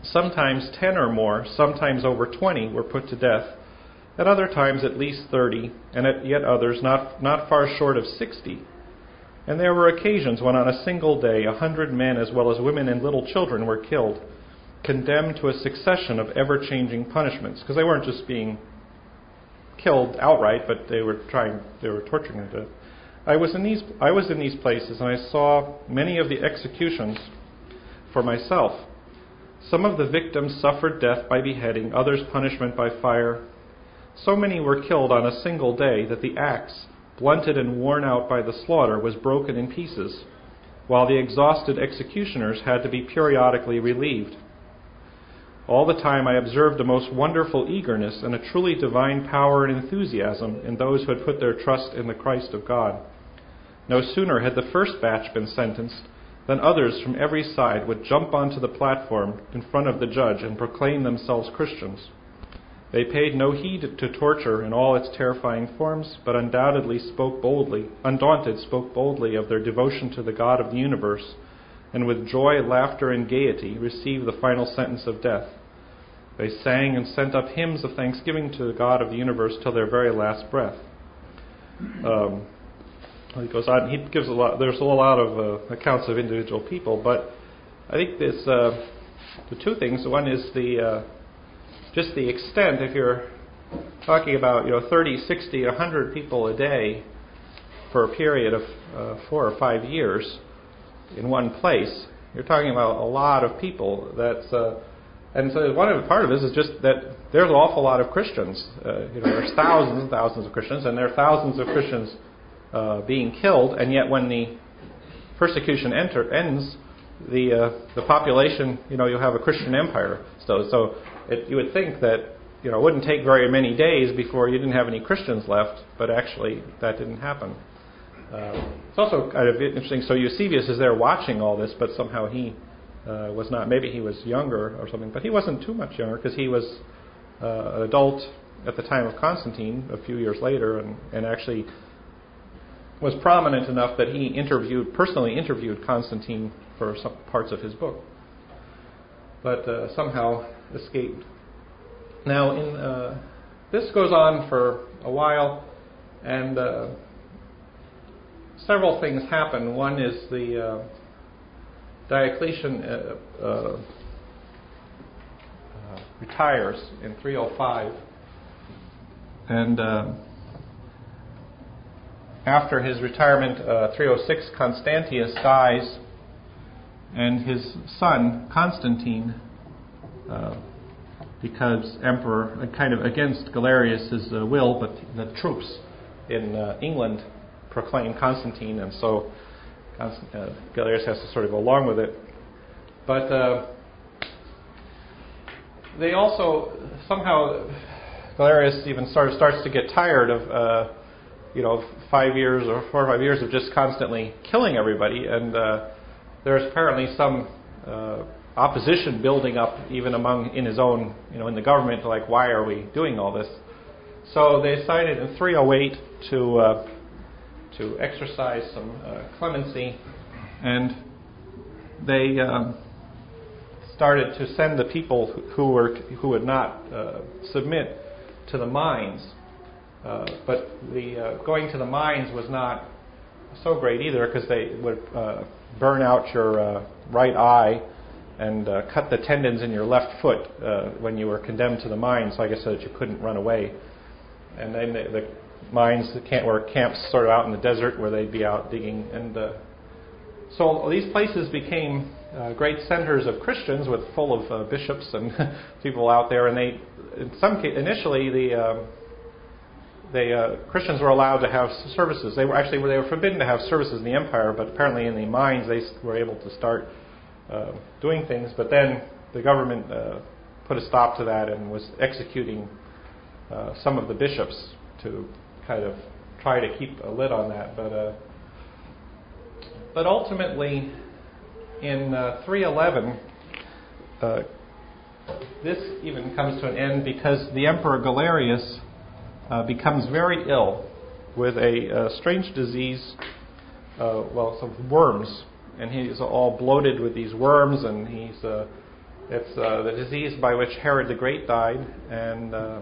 Sometimes 10 or more, sometimes over 20 were put to death. At other times, at least 30, and at yet others not, not far short of 60. And there were occasions when on a single day a hundred men, as well as women and little children, were killed, condemned to a succession of ever changing punishments, because they weren't just being killed outright, but they were trying, they were torturing them to death. I was in these, I was in these places, and I saw many of the executions for myself. Some of the victims suffered death by beheading, others punishment by fire. So many were killed on a single day that the axe, blunted and worn out by the slaughter, was broken in pieces, while the exhausted executioners had to be periodically relieved. All the time I observed a most wonderful eagerness and a truly divine power and enthusiasm in those who had put their trust in the Christ of God. No sooner had the first batch been sentenced than others from every side would jump onto the platform in front of the judge and proclaim themselves Christians. They paid no heed to torture in all its terrifying forms, but undoubtedly spoke boldly, undaunted, spoke boldly of their devotion to the God of the universe, and with joy, laughter, and gaiety received the final sentence of death. They sang and sent up hymns of thanksgiving to the God of the universe till their very last breath. Um, he goes on. He gives a lot. There's a lot of uh, accounts of individual people, but I think this uh, the two things. One is the uh, just the extent. If you're talking about you know 30, 60, 100 people a day for a period of uh, four or five years in one place, you're talking about a lot of people. That's uh, and so one of part of this is just that there's an awful lot of Christians. Uh, you know, there's thousands and thousands of Christians, and there are thousands of Christians uh, being killed. And yet, when the persecution enter, ends, the uh, the population, you know, you'll have a Christian empire. So, so it, you would think that you know it wouldn't take very many days before you didn't have any Christians left, but actually that didn't happen. Uh, it's also kind of interesting. So Eusebius is there watching all this, but somehow he uh, was not. Maybe he was younger or something, but he wasn't too much younger because he was uh, an adult at the time of Constantine a few years later, and, and actually was prominent enough that he interviewed personally interviewed Constantine for some parts of his book, but uh, somehow escaped. Now, in uh, this goes on for a while, and uh, several things happen. One is the uh, Diocletian uh, uh, uh, retires in 305, and after his retirement, uh, 306, Constantius dies, and his son Constantine, uh, because emperor, kind of against Galerius's will, but the troops in England proclaim Constantine, and so uh, Galerius has to sort of go along with it. But uh, they also somehow Galerius even sort of starts to get tired of uh, you know five years or four or five years of just constantly killing everybody, and uh, there's apparently some uh, opposition building up even among in his own you know in the government like why are we doing all this? So they decided in 308 to uh, to exercise some uh, clemency, and they um, started to send the people who were who would not uh, submit to the mines. Uh, but the uh, going to the mines was not so great either because they would uh, burn out your right eye and cut the tendons in your left foot when you were condemned to the mines. So I so that you couldn't run away. and then the, the mines camp, were camps sort of out in the desert where they'd be out digging. And uh, so these places became uh, great centers of Christians with full of uh, bishops and people out there. And they, in some case, initially the uh, the uh, Christians were allowed to have services. They were actually they were forbidden to have services in the empire, but apparently in the mines they were able to start uh, doing things. But then the government uh, put a stop to that and was executing uh, some of the bishops to kind of try to keep a lid on that. But uh, but ultimately, in uh, 311, uh, this even comes to an end because the emperor Galerius uh, becomes very ill with a strange disease, uh, well, some worms, and he's all bloated with these worms, and he's uh, it's uh, the disease by which Herod the Great died, and uh,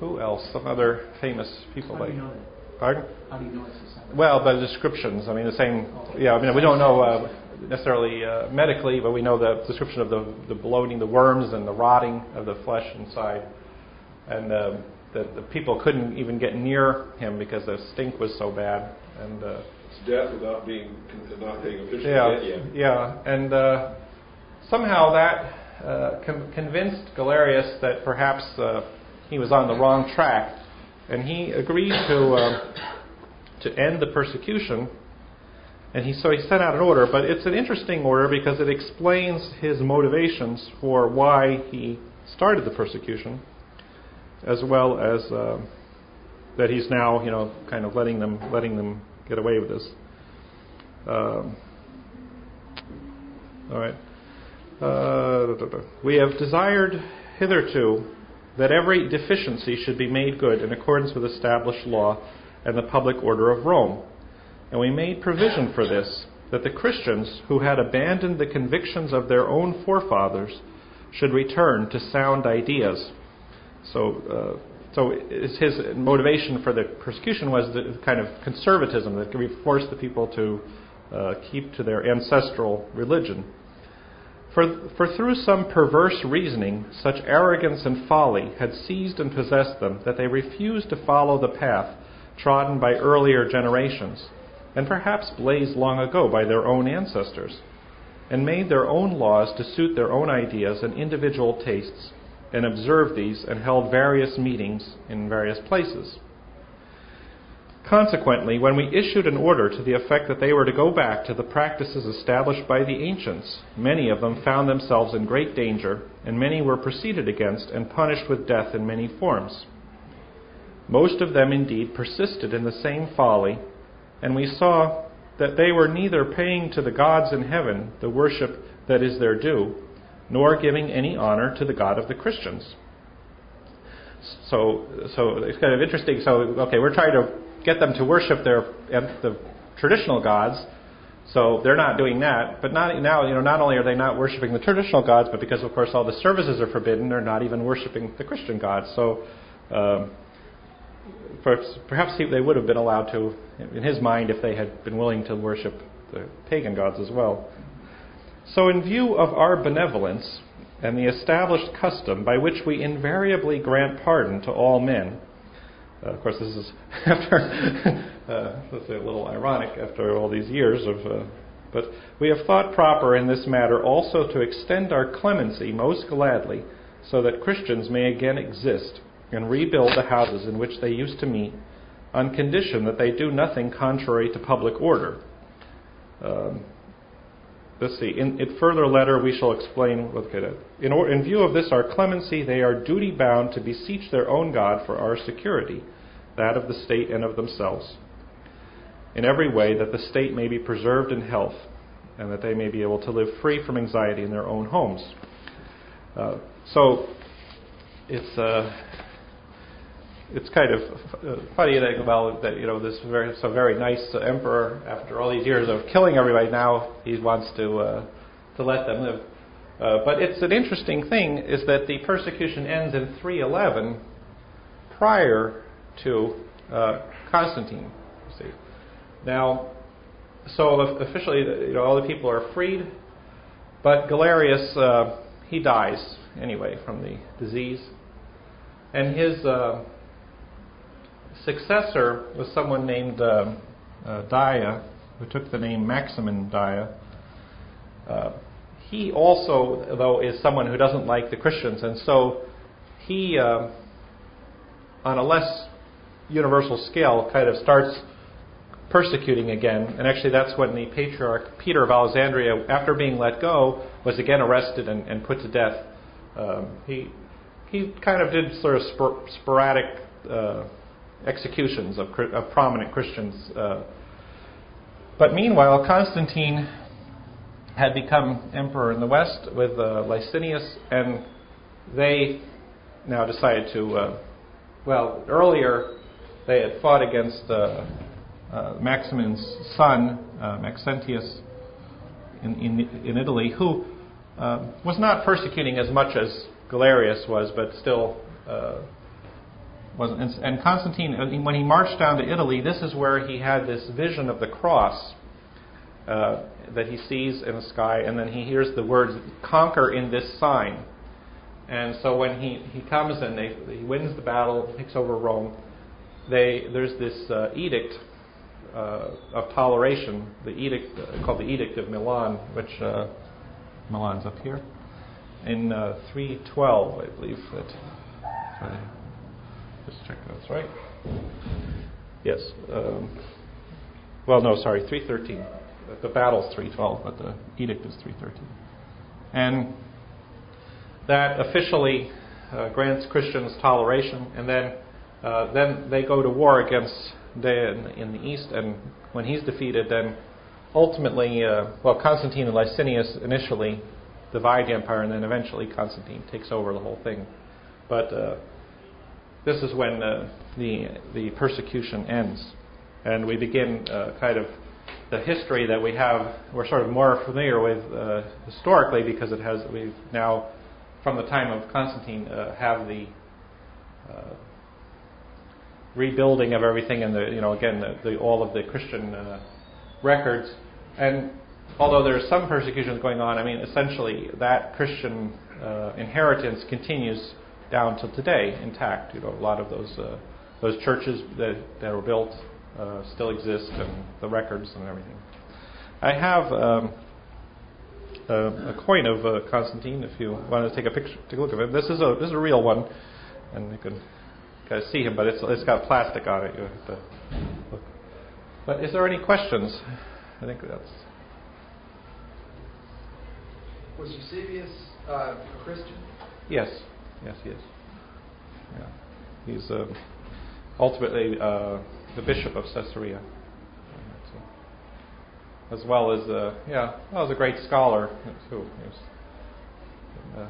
who else? Some other famous people How like. do you know that? Pardon? How do you know it's? Well, by the descriptions. I mean, the same. Yeah, I mean, we don't know uh, necessarily uh, medically, but we know the description of the, the bloating, the worms, and the rotting of the flesh inside. And uh, the, the people couldn't even get near him because the stink was so bad. And uh, It's death without being, not being officially yeah, dead yet. yeah, and uh, somehow that uh, con- convinced Galerius that perhaps uh, he was on the wrong track, and he agreed to uh, to end the persecution. And he so he sent out an order, but it's an interesting order because it explains his motivations for why he started the persecution, as well as uh, that he's now you know kind of letting them letting them get away with this. Um, all right. Uh, we have desired hitherto that every deficiency should be made good in accordance with established law and the public order of Rome. And we made provision for this, that the Christians who had abandoned the convictions of their own forefathers should return to sound ideas. So, uh, so his motivation for the persecution was the kind of conservatism that we force the people to uh, keep to their ancestral religion. For, for through some perverse reasoning, such arrogance and folly had seized and possessed them that they refused to follow the path trodden by earlier generations, and perhaps blazed long ago by their own ancestors, and made their own laws to suit their own ideas and individual tastes, and observed these and held various meetings in various places. Consequently, when we issued an order to the effect that they were to go back to the practices established by the ancients, many of them found themselves in great danger, and many were proceeded against and punished with death in many forms. Most of them indeed persisted in the same folly, and we saw that they were neither paying to the gods in heaven the worship that is their due, nor giving any honor to the God of the Christians. So, so it's kind of interesting. So, okay, we're trying to get them to worship their the traditional gods. So they're not doing that. But not, now, you know, not only are they not worshiping the traditional gods, but because, of course, all the services are forbidden, they're not even worshiping the Christian gods. So um, perhaps he, they would have been allowed to, in his mind, if they had been willing to worship the pagan gods as well. So, in view of our benevolence and the established custom by which we invariably grant pardon to all men, uh, of course, this is after, uh, let's say, a little ironic after all these years of. Uh, but we have thought proper in this matter also to extend our clemency most gladly, so that Christians may again exist and rebuild the houses in which they used to meet, on condition that they do nothing contrary to public order. Um, let's see. In, in further letter, we shall explain. Okay, in, or, in view of this, our clemency, they are duty bound to beseech their own God for our security, that of the state and of themselves, in every way that the state may be preserved in health, and that they may be able to live free from anxiety in their own homes. Uh, so, it's. Uh, it's kind of uh, funny that about that you know this very so very nice uh, emperor after all these years of killing everybody now he wants to uh, to let them live. Uh, but it's an interesting thing is that the persecution ends in 311 prior to uh, Constantine. see, now so officially you know all the people are freed, but Galerius uh, he dies anyway from the disease, and his successor was someone named uh, uh, Daia, who took the name Maximin Daia. Uh, he also, though, is someone who doesn't like the Christians, and so he, uh, on a less universal scale, kind of starts persecuting again. And actually, that's when the patriarch Peter of Alexandria, after being let go, was again arrested and, and put to death. Um, he he kind of did sort of spor- sporadic uh, executions of, of, prominent Christians. Uh, but meanwhile, Constantine had become emperor in the west with uh, Licinius, and they now decided to. Uh, well, earlier they had fought against uh, uh, Maximian's son, Maxentius, in, in, in Italy, who was not persecuting as much as Galerius was, but still uh, wasn't. And, Constantine, uh, when he marched down to Italy, this is where he had this vision of the cross uh, that he sees in the sky, and then he hears the words "conquer in this sign." And so when he, he comes and they, he wins the battle, takes over Rome, they, there's this uh, edict uh, of toleration, the edict uh, called the Edict of Milan, which uh, Milan's up here in uh, 312, I believe that. Just check that's right. Yes. Um, well, no, sorry, 313. The battle's 312, but the edict is 313. And that officially uh, grants Christians toleration, and then uh, then they go to war against Day in, in, the east, and when he's defeated, then ultimately, uh, well, Constantine and Licinius initially divide the empire, and then eventually Constantine takes over the whole thing. But uh, this is when uh, the the persecution ends, and we begin uh, kind of the history that we have. We're sort of more familiar with uh, historically because it has we've now from the time of Constantine uh, have the uh, rebuilding of everything and the you know again the, the all of the Christian records and although there's some persecutions going on, I mean, essentially that Christian uh, inheritance continues down to today intact. You know, a lot of those uh, those churches that, that were built uh, still exist, and the records and everything. I have um, a, a, coin of uh, Constantine. If you want to take a picture, take a look at it. This is a this is a real one, and you can kind of see him, but it's it's got plastic on it. You have to look. But is there any questions? I think that's. Was Eusebius uh, a Christian? Yes, yes, he is. Yeah. He's uh, ultimately uh, the bishop of Caesarea, as well as uh, yeah, well, as a great scholar too. Uh,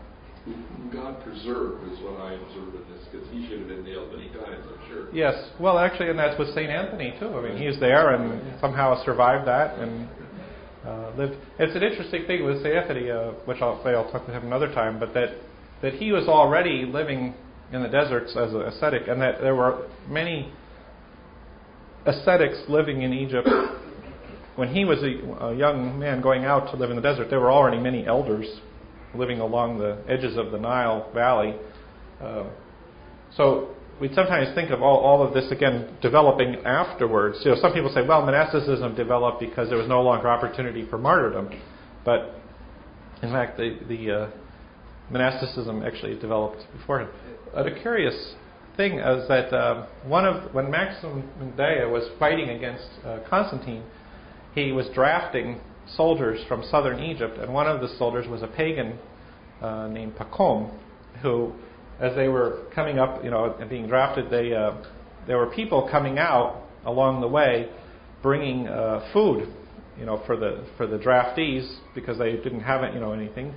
God preserve is what I observe in this, because he should have been nailed many times, I'm sure. Yes, well, actually, and that's with Saint Anthony too. I mean, he's there and somehow survived that, and uh, lived. It's an interesting thing with Saint Anthony, uh, which I'll say I'll talk to him another time, but that that he was already living in the deserts as an ascetic, and that there were many ascetics living in Egypt. When he was a, a young man going out to live in the desert, there were already many elders living along the edges of the Nile Valley. Uh, so we sometimes think of all, all of this again developing afterwards. You know, some people say, well, monasticism developed because there was no longer opportunity for martyrdom, but in fact, the, the uh, monasticism actually developed beforehand. Uh, the curious thing is that uh, one of when Maxim Daia was fighting against uh, Constantine, he was drafting soldiers from southern Egypt, and one of the soldiers was a pagan uh, named Pacome, who as they were coming up, you know, and being drafted, they uh, there were people coming out along the way, bringing uh, food, you know, for the for the draftees because they didn't have it, you know anything.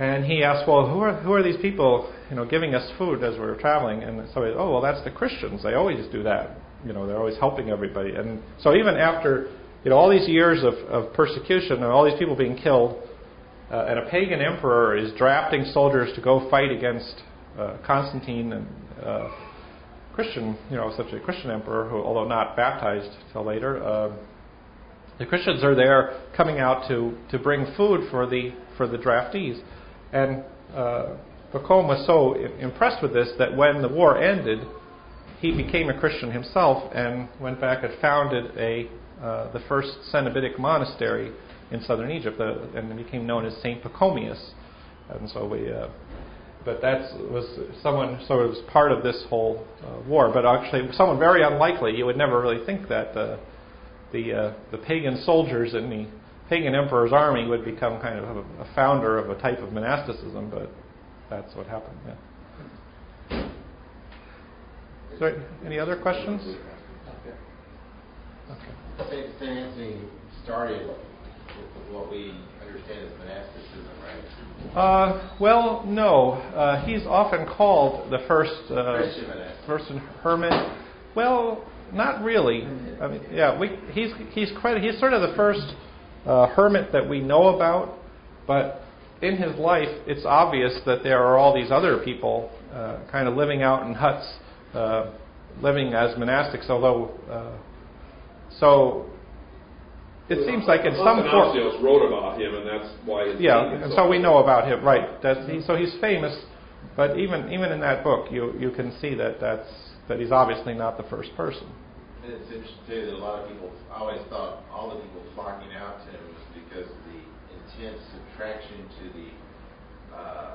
And he asked, well, who are who are these people, you know, giving us food as we were traveling? And so, he, oh, well, that's the Christians. They always do that. You know, they're always helping everybody. And so even after, you know, all these years of, of persecution and all these people being killed, uh, and a pagan emperor is drafting soldiers to go fight against uh, Constantine and uh, Christian, you know, such a Christian emperor who, although not baptized till later, uh, the Christians are there coming out to, to bring food for the for the draftees, and uh, was so impressed with this that when the war ended, he became a Christian himself and went back and founded a uh, the first Cenobitic monastery in southern Egypt, uh, and became known as Saint Pachomius. And so we, uh, but that was someone. So it was part of this whole uh, war. But actually, someone very unlikely. You would never really think that uh, the uh, the pagan soldiers in the pagan emperor's army would become kind of a, a founder of a type of monasticism. But that's what happened. Yeah. So, any other questions? Okay. St. Anthony started with what we understand as monasticism, right? Uh, well, no. Uh, he's often called the first uh, first hermit. Well, not really. I mean, yeah, we, he's he's quite he's sort of the first uh, hermit that we know about, but in his life, it's obvious that there are all these other people uh, kind of living out in huts, uh, living as monastics. Although, uh, so it seems like in some form. wrote about him, and that's why. yeah, and so we know about him, right? That's, he, so he's famous, but even even in that book, you you can see that that's that he's obviously not the first person. It's interesting too that a lot of people always thought all the people flocking out to him was because of the intense attraction to the uh,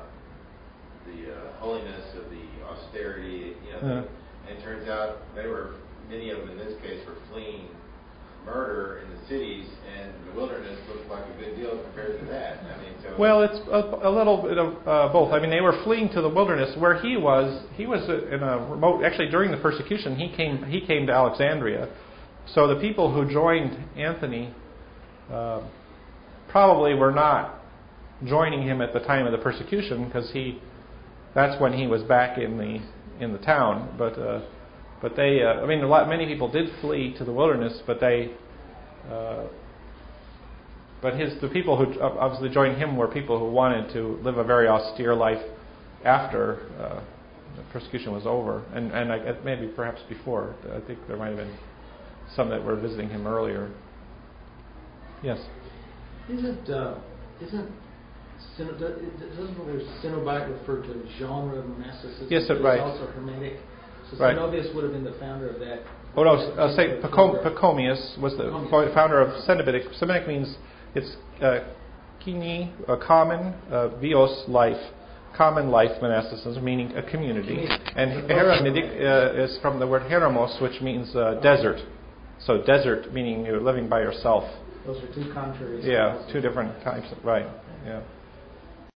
the uh, holiness of the austerity. You know, yeah. and it turns out they were many of them in this case were fleeing murder in the cities, and the wilderness looked like a good deal compared to that. I mean, so well, it's a, a little bit of uh, both. I mean, they were fleeing to the wilderness. Where he was, he was in a remote. Actually, during the persecution, he came he came to Alexandria. So the people who joined Anthony uh, probably were not joining him at the time of the persecution because he that's when he was back in the in the town. But uh, but they, uh, I mean, a lot, many people did flee to the wilderness, but they, uh, but his, the people who obviously joined him were people who wanted to live a very austere life after uh, the persecution was over, and and I, maybe perhaps before. I think there might have been some that were visiting him earlier. Yes. Isn't uh, isn't doesn't the Cenobite refer to genre of monasticism? Yes, right. also Hermetic. So right. Zenobius would have been the founder of that. Oh no, uh, say Pacom- Pachomius was the founder of Cenobitic. Cenobitic means it's uh, kini, a common, uh, bios, life, common life monasticism, meaning a community. And Hermetic uh, is from the word heramos, which means uh, desert. So desert meaning you're living by yourself. Those are two contraries. Yeah, two different types. Right. Yeah.